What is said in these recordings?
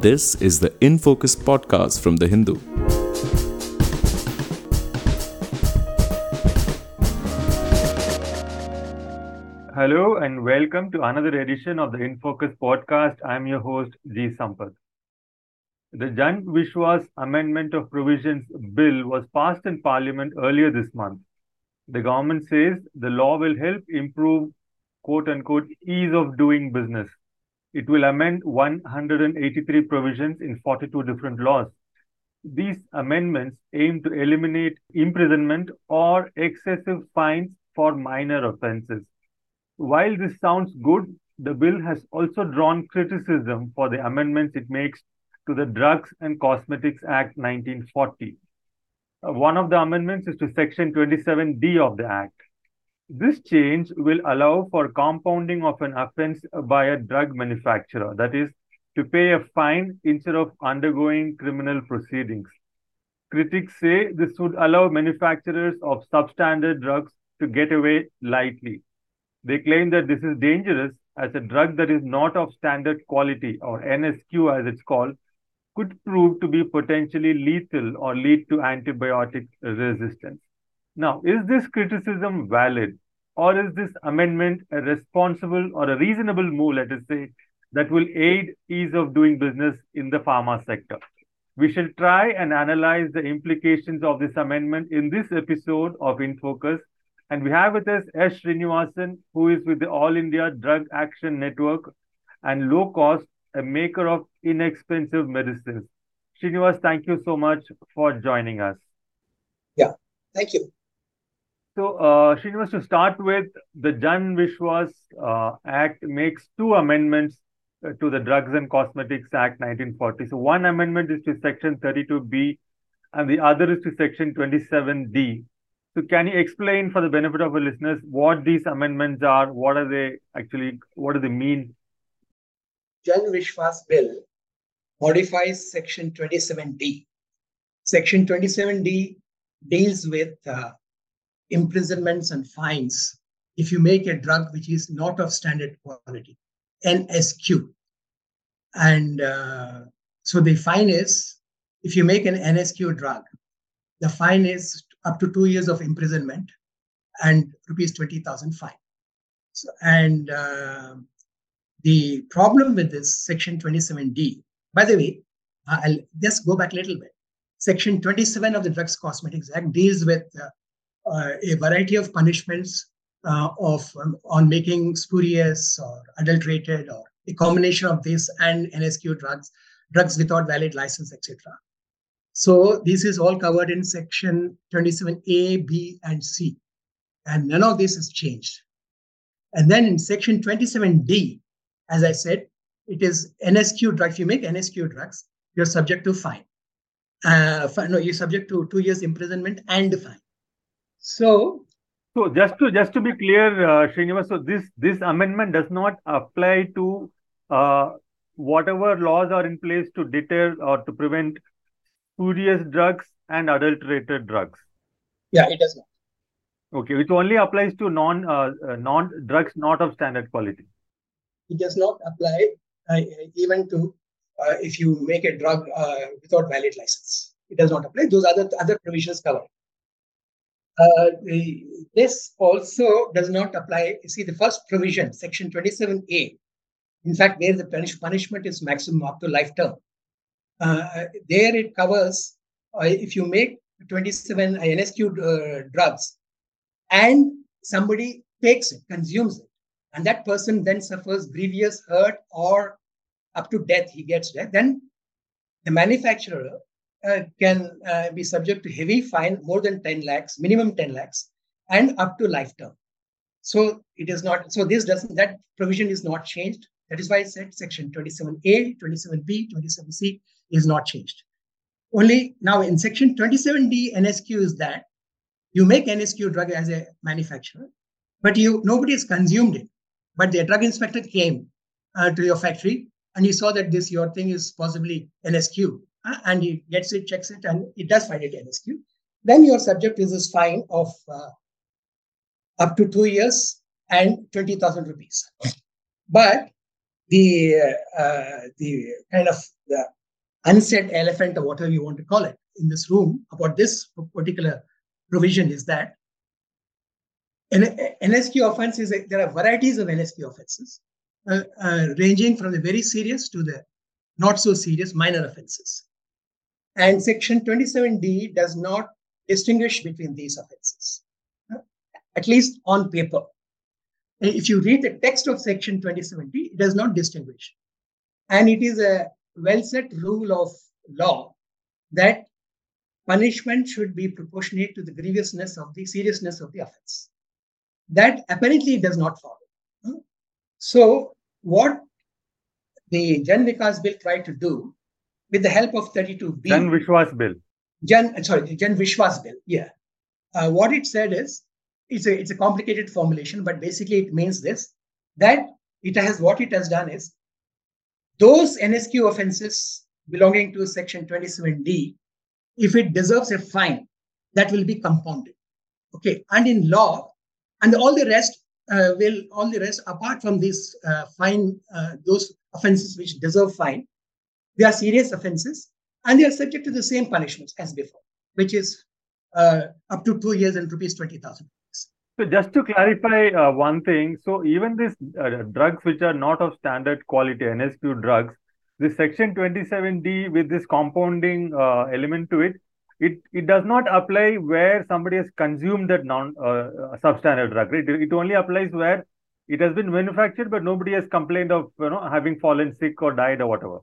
This is the In Focus podcast from The Hindu. Hello and welcome to another edition of the In Focus podcast. I'm your host, G. Sampath. The Jan Vishwas Amendment of Provisions Bill was passed in Parliament earlier this month. The government says the law will help improve quote unquote ease of doing business. It will amend 183 provisions in 42 different laws. These amendments aim to eliminate imprisonment or excessive fines for minor offenses. While this sounds good, the bill has also drawn criticism for the amendments it makes to the Drugs and Cosmetics Act 1940. Uh, one of the amendments is to Section 27D of the Act. This change will allow for compounding of an offense by a drug manufacturer, that is, to pay a fine instead of undergoing criminal proceedings. Critics say this would allow manufacturers of substandard drugs to get away lightly. They claim that this is dangerous as a drug that is not of standard quality, or NSQ as it's called, could prove to be potentially lethal or lead to antibiotic resistance. Now, is this criticism valid or is this amendment a responsible or a reasonable move, let us say, that will aid ease of doing business in the pharma sector? We shall try and analyze the implications of this amendment in this episode of In Focus. And we have with us S. Srinivasan, who is with the All India Drug Action Network and LOCOST a maker of inexpensive medicines. Srinivas, thank you so much for joining us. Yeah, thank you. So, uh, Srinivas, to start with, the Jan Vishwas uh, Act makes two amendments uh, to the Drugs and Cosmetics Act 1940. So, one amendment is to Section 32B and the other is to Section 27D. So, can you explain for the benefit of our listeners what these amendments are? What are they actually? What do they mean Jan Vishwas Bill modifies Section 27D. Section 27D deals with uh, imprisonments and fines if you make a drug which is not of standard quality, NSQ. And uh, so the fine is if you make an NSQ drug, the fine is up to two years of imprisonment and rupees 20,000 fine. So, and uh, the problem with this section 27D, by the way, I'll just go back a little bit. Section 27 of the Drugs Cosmetics Act deals with uh, a variety of punishments uh, of um, on making spurious or adulterated or a combination of this and NSQ drugs, drugs without valid license, etc. So this is all covered in section 27A, B, and C, and none of this is changed. And then in section 27D, as I said, it is NSQ drugs. If you make NSQ drugs, you're subject to fine. Uh, no, you're subject to two years imprisonment and fine. So, so just to just to be clear, uh, Srinivas, so this this amendment does not apply to uh, whatever laws are in place to deter or to prevent spurious drugs and adulterated drugs. Yeah, it does not. Okay, it only applies to non uh, uh non drugs not of standard quality it does not apply uh, even to uh, if you make a drug uh, without valid license. It does not apply. Those other other provisions cover. Uh, this also does not apply. You see, the first provision, section 27A, in fact, where the punish, punishment is maximum up to life term. Uh, there it covers uh, if you make 27 NSQ drugs and somebody takes it, consumes it, and that person then suffers grievous hurt or up to death, he gets death, then the manufacturer uh, can uh, be subject to heavy fine, more than 10 lakhs, minimum 10 lakhs, and up to life term. So it is not, so this doesn't, that provision is not changed. That is why I said section 27A, 27B, 27C is not changed. Only now in section 27D, NSQ is that you make NSQ drug as a manufacturer, but you nobody has consumed it. But the drug inspector came uh, to your factory and he saw that this your thing is possibly NSQ, and he gets it, checks it, and it does find it NSQ. Then your subject is this fine of uh, up to two years and twenty thousand rupees. But the uh, the kind of the unsaid elephant or whatever you want to call it in this room about this particular provision is that NSQ offense is there are varieties of NSQ offenses uh, uh, ranging from the very serious to the not so serious minor offenses. And section 27D does not distinguish between these offenses, at least on paper. If you read the text of section 27D, it does not distinguish. And it is a well set rule of law that punishment should be proportionate to the grievousness of the seriousness of the offense. That apparently does not follow. So, what the Jan Vikas bill tried to do with the help of 32B. Jan Vishwas bill. Jan, sorry, Jan Vishwas bill. Yeah. Uh, what it said is it's a, it's a complicated formulation, but basically it means this that it has what it has done is those NSQ offenses belonging to section 27D, if it deserves a fine, that will be compounded. Okay. And in law, and all the rest uh, will, all the rest, apart from these uh, fine, uh, those offenses which deserve fine, they are serious offenses and they are subject to the same punishments as before, which is uh, up to two years and rupees 20,000. So just to clarify uh, one thing, so even these uh, drugs which are not of standard quality, NSQ drugs, the section 27D with this compounding uh, element to it, it it does not apply where somebody has consumed that non uh, substandard drug. It, it only applies where it has been manufactured, but nobody has complained of you know having fallen sick or died or whatever.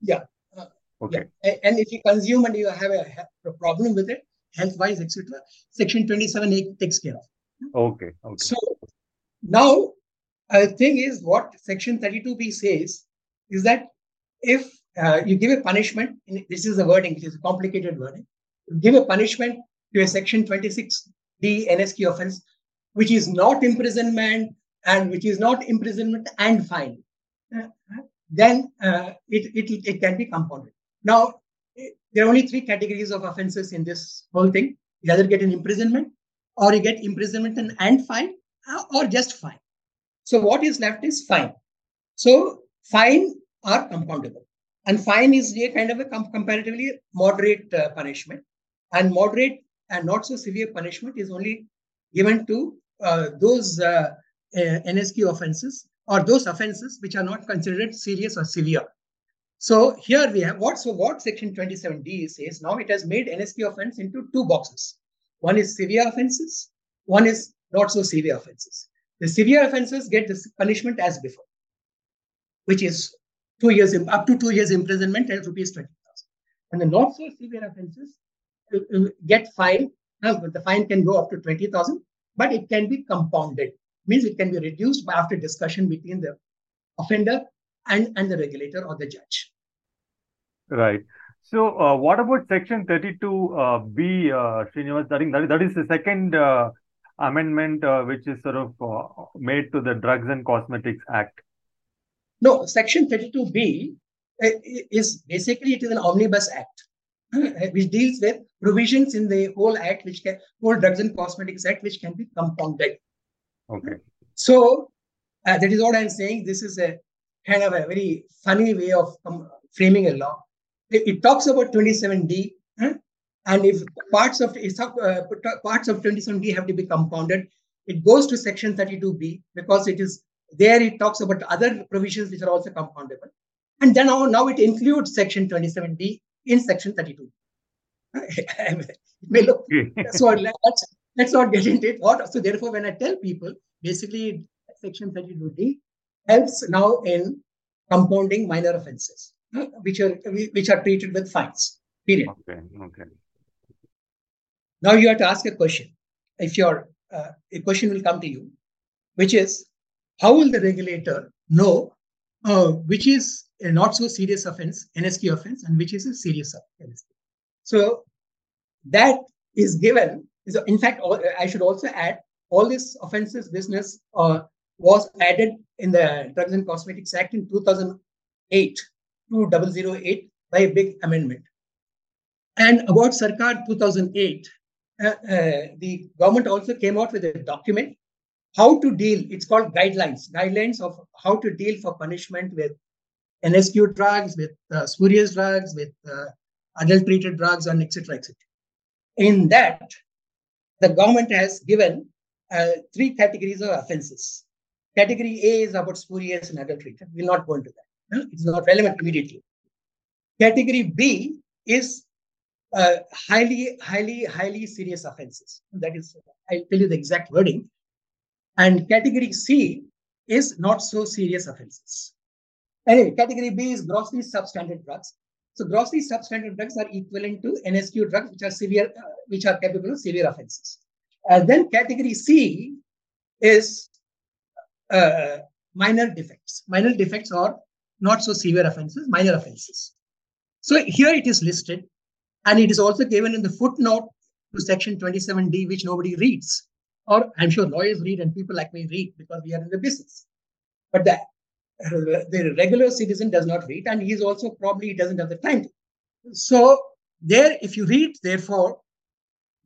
Yeah. Uh, okay. Yeah. And if you consume and you have a, a problem with it, health wise, etc., section 27A takes care of. Okay. Okay. So now, the thing is, what Section 32B says is that if uh, you give a punishment, this is a wording, it is a complicated wording, you give a punishment to a Section 26D NSQ offense, which is not imprisonment and which is not imprisonment and fine, uh, then uh, it, it, it can be compounded. Now, there are only three categories of offenses in this whole thing. You either get an imprisonment, or you get imprisonment and, and fine uh, or just fine. So what is left is fine. So fine are compoundable. And fine is a kind of a com- comparatively moderate uh, punishment. And moderate and not so severe punishment is only given to uh, those uh, uh NSQ offenses or those offenses which are not considered serious or severe. So here we have what? So what section 27D says now it has made NSQ offense into two boxes. One is severe offenses, one is not so severe offenses. The severe offenses get the punishment as before, which is two years up to two years imprisonment and rupees 20,000. And the not so severe offenses get fine. Now, the fine can go up to 20,000, but it can be compounded. Means it can be reduced after discussion between the offender and, and the regulator or the judge. Right. So, uh, what about Section 32B, uh, uh, Srinivas? I think that, that is the second uh, amendment uh, which is sort of uh, made to the Drugs and Cosmetics Act. No, Section 32B uh, is basically it is an omnibus act which deals with provisions in the whole act, which can whole Drugs and Cosmetics Act, which can be compounded. Okay. So that is what I'm saying. This is a kind of a very funny way of um, framing a law it talks about 27D, huh? and if parts of uh, parts of 27D have to be compounded, it goes to section 32B because it is there. It talks about other provisions which are also compoundable, and then now, now it includes section 27D in section 32. it may look so. Let's let's not get into it. What so therefore, when I tell people, basically section 32D helps now in compounding minor offenses which are which are treated with fines. Period. Okay. Okay. Now you have to ask a question. If your uh, a question will come to you, which is how will the regulator know uh, which is a not so serious offense, NSQ offense, and which is a serious offense? So that is given. So in fact, I should also add all this offenses business uh, was added in the Drugs and Cosmetics Act in 2008 2008 by a big amendment. And about Sarkar 2008, uh, uh, the government also came out with a document how to deal. It's called guidelines, guidelines of how to deal for punishment with NSQ drugs, with uh, spurious drugs, with uh, adulterated drugs, and etc. etc. In that, the government has given uh, three categories of offenses. Category A is about spurious and adulterated. We'll not go into that. It's not relevant immediately. Category B is uh, highly, highly, highly serious offenses. That is, I'll tell you the exact wording. And category C is not so serious offenses. Anyway, category B is grossly substandard drugs. So grossly substandard drugs are equivalent to NSQ drugs, which are severe, uh, which are capable of severe offenses. And then category C is uh, minor defects. Minor defects are not so severe offenses, minor offenses. So here it is listed, and it is also given in the footnote to section 27D, which nobody reads. Or I'm sure lawyers read and people like me read because we are in the business. But the, the regular citizen does not read, and he is also probably doesn't have the time. So there, if you read, therefore,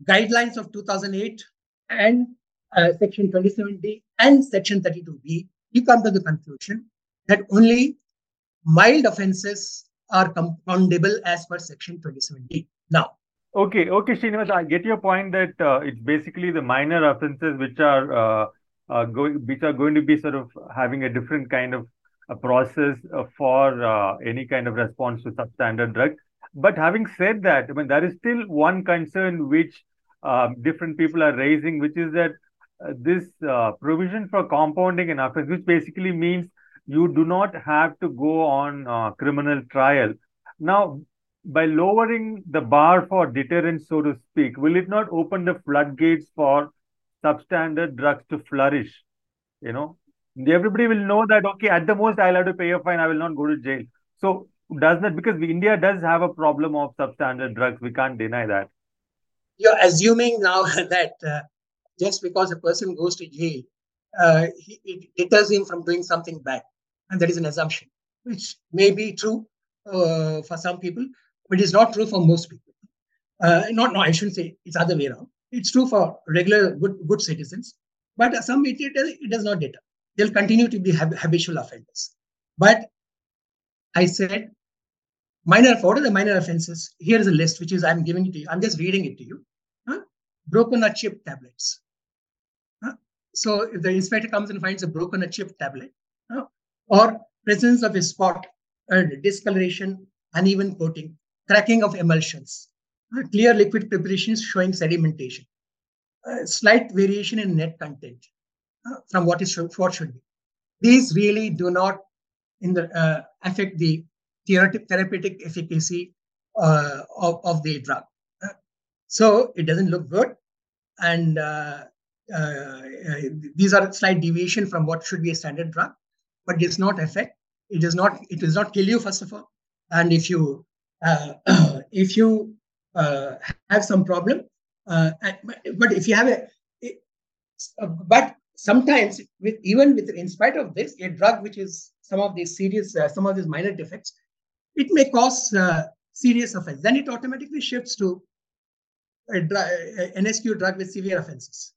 guidelines of 2008 and uh, section 27D and section 32B, you come to the conclusion that only mild offenses are compoundable as per section 27D. Now, okay, okay, Srinivas, I get your point that uh, it's basically the minor offenses which are uh, uh, going, which are going to be sort of having a different kind of a process uh, for uh, any kind of response to substandard drugs. But having said that, I mean there is still one concern which um, different people are raising, which is that uh, this provision for compounding an offense, which basically means you do not have to go on uh, criminal trial. Now, by lowering the bar for deterrence, so to speak, will it not open the floodgates for substandard drugs to flourish? You know, everybody will know that, okay, at the most, I'll have to pay a fine, I will not go to jail. So, does that, because India does have a problem of substandard drugs, we can't deny that. You're assuming now that uh, just because a person goes to jail, uh, he, it deters him from doing something bad and that is an assumption, which may be true uh, for some people, but it's not true for most people. Uh, not, no, I shouldn't say it's other way around. It's true for regular good good citizens, but some it, it, it does not deter. They'll continue to be hab- habitual offenders. But I said minor. What are the minor offenses? Here is a list, which is I'm giving it to you. I'm just reading it to you. Huh? Broken or chipped tablets. Huh? So if the inspector comes and finds a broken or chipped tablet, huh? or presence of a spot, uh, discoloration, uneven coating, cracking of emulsions, clear liquid preparations showing sedimentation, uh, slight variation in net content from what is what should be. These really do not in the, uh, affect the therapeutic efficacy uh, of, of the drug. so it doesn't look good, and these are slight deviation from what should be a standard drug but it does not affect. It does not. It does not kill you first of all. And if you uh, if you uh, have some problem, uh, but if you have a, uh, but sometimes with even with in spite of this, a drug which is some of these serious, uh, some of these minor defects, it may cause uh, serious offense. Then it automatically shifts to a, a NSQ drug with severe offenses.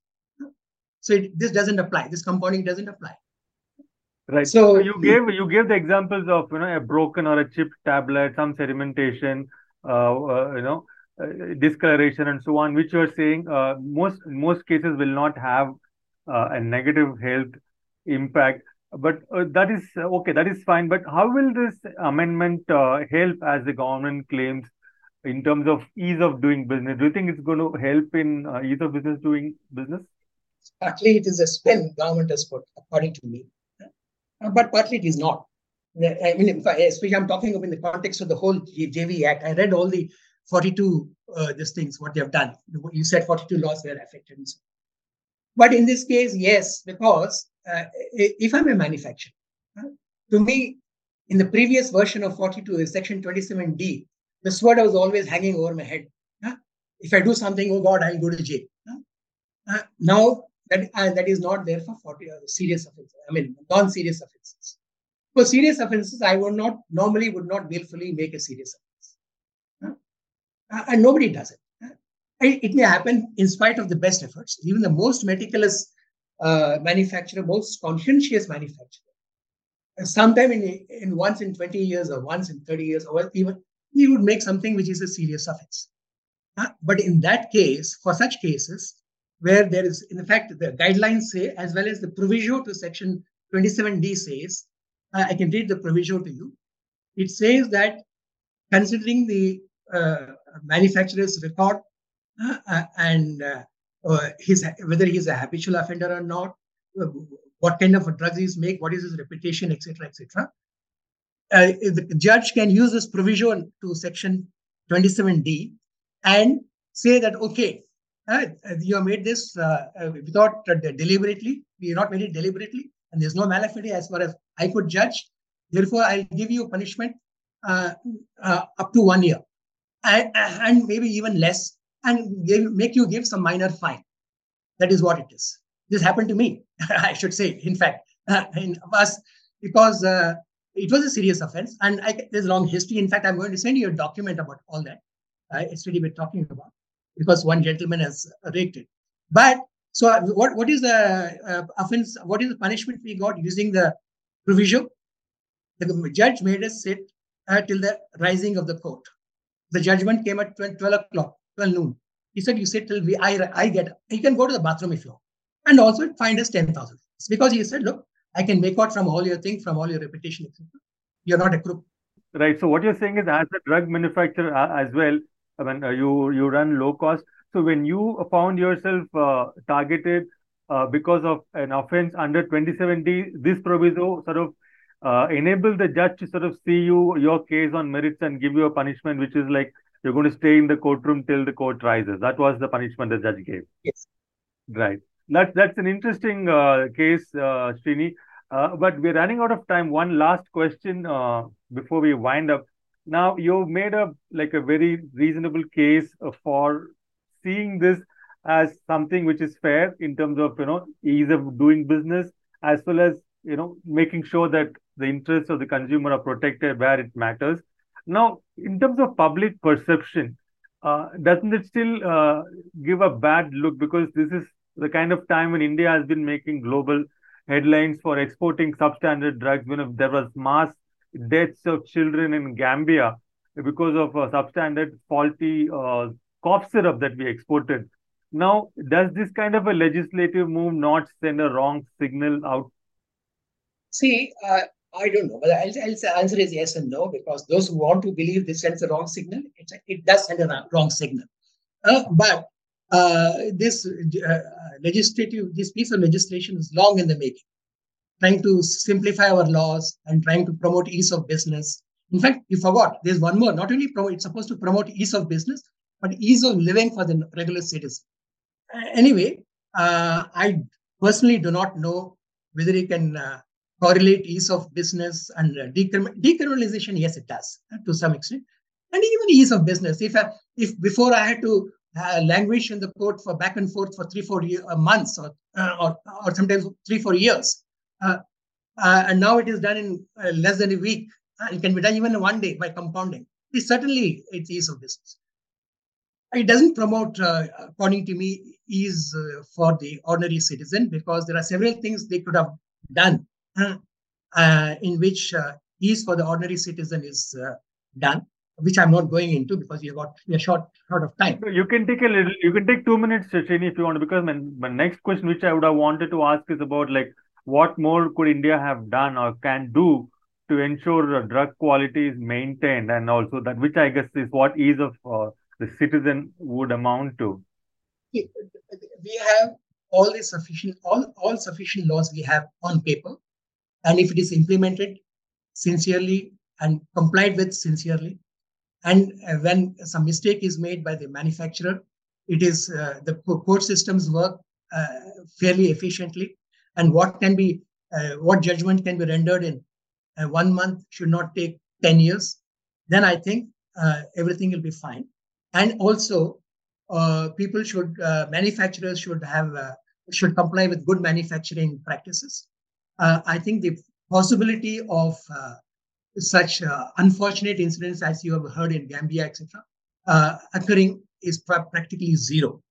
So it, this doesn't apply. This compounding doesn't apply. Right. So, so, you gave you gave the examples of you know a broken or a chipped tablet, some sedimentation, uh, uh, you know, uh, discoloration and so on, which you are saying uh, most most cases will not have uh, a negative health impact. But uh, that is okay. That is fine. But how will this amendment help, as the government claims, in terms of ease of doing business? Do you think it's going to help in ease of business doing business? Actually, it is a spin government has put, according to me uh, but partly it is not. I mean, especially I'm talking in the context of the whole JV Act. I read all the 42 uh, these things, what they have done. You said 42 laws were affected. But in this case, yes, because uh, if I'm a manufacturer, to me, in the previous version of 42, section 27D, the sword was always hanging over my head. If I do something, oh God, I'll go to jail. Uh, now that uh, that is not there for 40 uh, serious offenses. I mean, non-serious offenses. For serious offenses, I would not normally would not willfully make a serious offense, uh, and nobody does it. It may happen in spite of the best efforts. Even the most meticulous uh, manufacturer, most conscientious manufacturer, sometime in, in once in 20 years or once in 30 years or even he would make something which is a serious offense. Uh, but in that case, for such cases, where there is, in fact, the guidelines say, as well as the proviso to section 27D says, uh, I can read the proviso to you. It says that considering the uh, manufacturer's record and uh, uh, his whether he's a habitual offender or not, what kind of drugs he's make, what is his reputation, etc., etc. Uh, the judge can use this provision to section 27D and say that, okay, uh, you have made this uh, uh without uh, deliberately, you not made it deliberately, and there's no malafide as far as I could judge. Therefore, I'll give you punishment uh, up to one year and, and maybe even less, and give, make you give some minor fine. That is what it is. This happened to me, I should say, in fact, in us, because it was a serious offense and I, there's a long history. In fact, I'm going to send you a document about all that. Uh, yesterday we're talking about because one gentleman has raked it. But so uh, what, what is the uh, offense? What is the punishment we got using the provision? The judge made us sit uh, till the rising of the court. The judgment came at 12 o'clock, 12 noon. He said, you sit till we, I, I get, you can go to the bathroom if you want. And also find us 10,000. Because he said, look, I can make out from all your things, from all your reputation, etc. You're not a crook. Right. So what you're saying is, as a drug manufacturer uh, as well, I mean, uh, you you run LOCOST. So when you found yourself uh, targeted uh, because of an offense under 27D, this proviso sort of uh, enabled the judge to sort of see you your case on merits and give you a punishment, which is like you're going to stay in the courtroom till the court rises. That was the punishment the judge gave. Yes. Right. That's that's an interesting uh, case, uh, Srini. Uh, but we're running out of time. One last question uh, before we wind up. Now you've made a like a very reasonable case for seeing this as something which is fair in terms of you know ease of doing business as well as you know making sure that the interests of the consumer are protected where it matters. Now, in terms of public perception, uh, doesn't it still uh, give a bad look because this is the kind of time when India has been making global headlines for exporting substandard drugs when there was mass deaths of children in Gambia because of a substandard faulty uh, cough syrup that we exported. Now, does this kind of a legislative move not send a wrong signal out? See, uh, I don't know, but I'll, I'll answer is yes and no because those who want to believe this sends a wrong signal, it does send a wrong signal. Uh, but uh, this uh, legislative, this piece of legislation is long in the making, trying to simplify our laws and trying to promote ease of business. In fact, you forgot there's one more. Not only promote, it's supposed to promote ease of business, but ease of living for the regular citizen. Uh, anyway, uh, I personally do not know whether you can uh, correlate ease of business and uh, decriminalization. Yes, it does to some extent, and even ease of business. If I, if before I had to uh, languish in the court for back and forth for three, four year, uh, months or, uh, or, or sometimes three, four years. Uh, uh, and now it is done in uh, less than a week. it can be done even in one day by compounding. It's certainly it's ease of business. It doesn't promote, according to me, ease for the ordinary citizen because there are several things they could have done Uh, uh, in which uh, ease for the ordinary citizen is done which I'm not going into because we have got we are short short of time. You can take a little. You can take two minutes, Shrini, if you want. Because my, my next question, which I would have wanted to ask, is about like what more could India have done or can do to ensure drug quality is maintained, and also that which I guess is what ease of uh, the citizen would amount to. We have all the sufficient all all sufficient laws we have on paper, and if it is implemented sincerely and complied with sincerely, and uh, when some mistake is made by the manufacturer, it is uh, the court systems work uh, fairly efficiently. And what can be, what judgment can be rendered in one month should not take 10 years. Then I think everything will be fine. And also, people should, manufacturers should have, should comply with good manufacturing practices. I think the possibility of such uh, unfortunate incidents as you have heard in Gambia, etc., uh, occurring is pra- practically zero.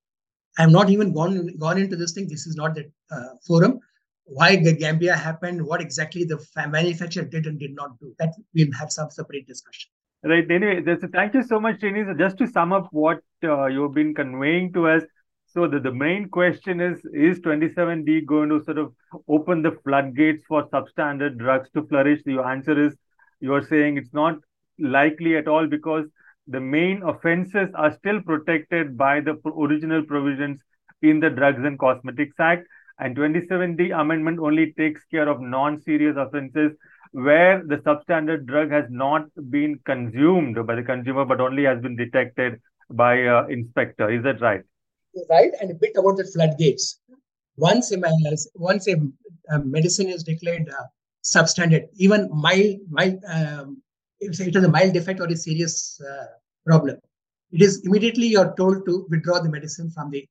I have not even gone gone into this thing. This is not the uh, forum. Why Gambia happened, what exactly the manufacturer did and did not do. That we'll have some separate discussion. Right. Anyway, thank you so much, Srini. So just to sum up what uh, you've been conveying to us, so the, the main question is, is 27D going to sort of open the floodgates for substandard drugs to flourish? Your answer is, you're saying it's not likely at all because the main offenses are still protected by the original provisions in the Drugs and Cosmetics Act. And 27D amendment only takes care of non-serious offenses where the substandard drug has not been consumed by the consumer, but only has been detected by uh, inspector. Is that right? Right. And a bit about the floodgates. Once a, once a, a medicine is declared uh, substandard, even mild, mild um, if it is a mild defect or a serious uh, problem, it is immediately you're told to withdraw the medicine from the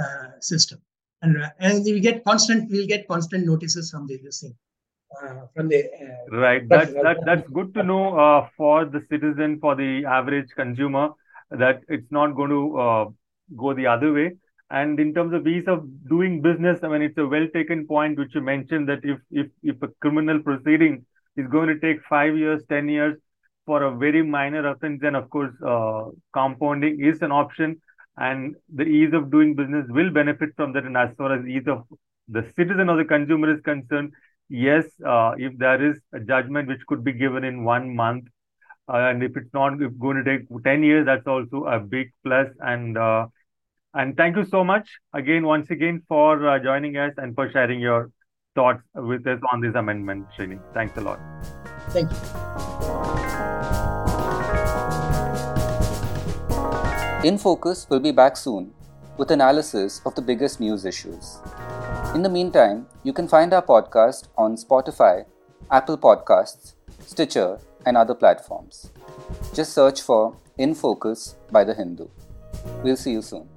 uh, system. And, uh, and we get constant, we'll get constant notices from the this thing. Uh, from the uh, right that's that, that's good to know uh, for the citizen for the average consumer that it's not going to go the other way. And in terms of ease of doing business i mean it's a well taken point which you mentioned that if if if a criminal proceeding is going to take 5 years 10 years for a very minor offense then of course uh, compounding is an option. And the ease of doing business will benefit from that. And as far as ease of the citizen or the consumer is concerned yes, uh, if there is a judgment which could be given in one month, uh, and if it's not if going to take 10 years, that's also a big plus. And uh, and thank you so much again, once again, for uh, joining us and for sharing your thoughts with us on this amendment, Srini. Thanks a lot. Thank you. In Focus will be back soon with analysis of the biggest news issues. In the meantime, you can find our podcast on Spotify, Apple Podcasts, Stitcher, and other platforms. Just search for In Focus by The Hindu. We'll see you soon.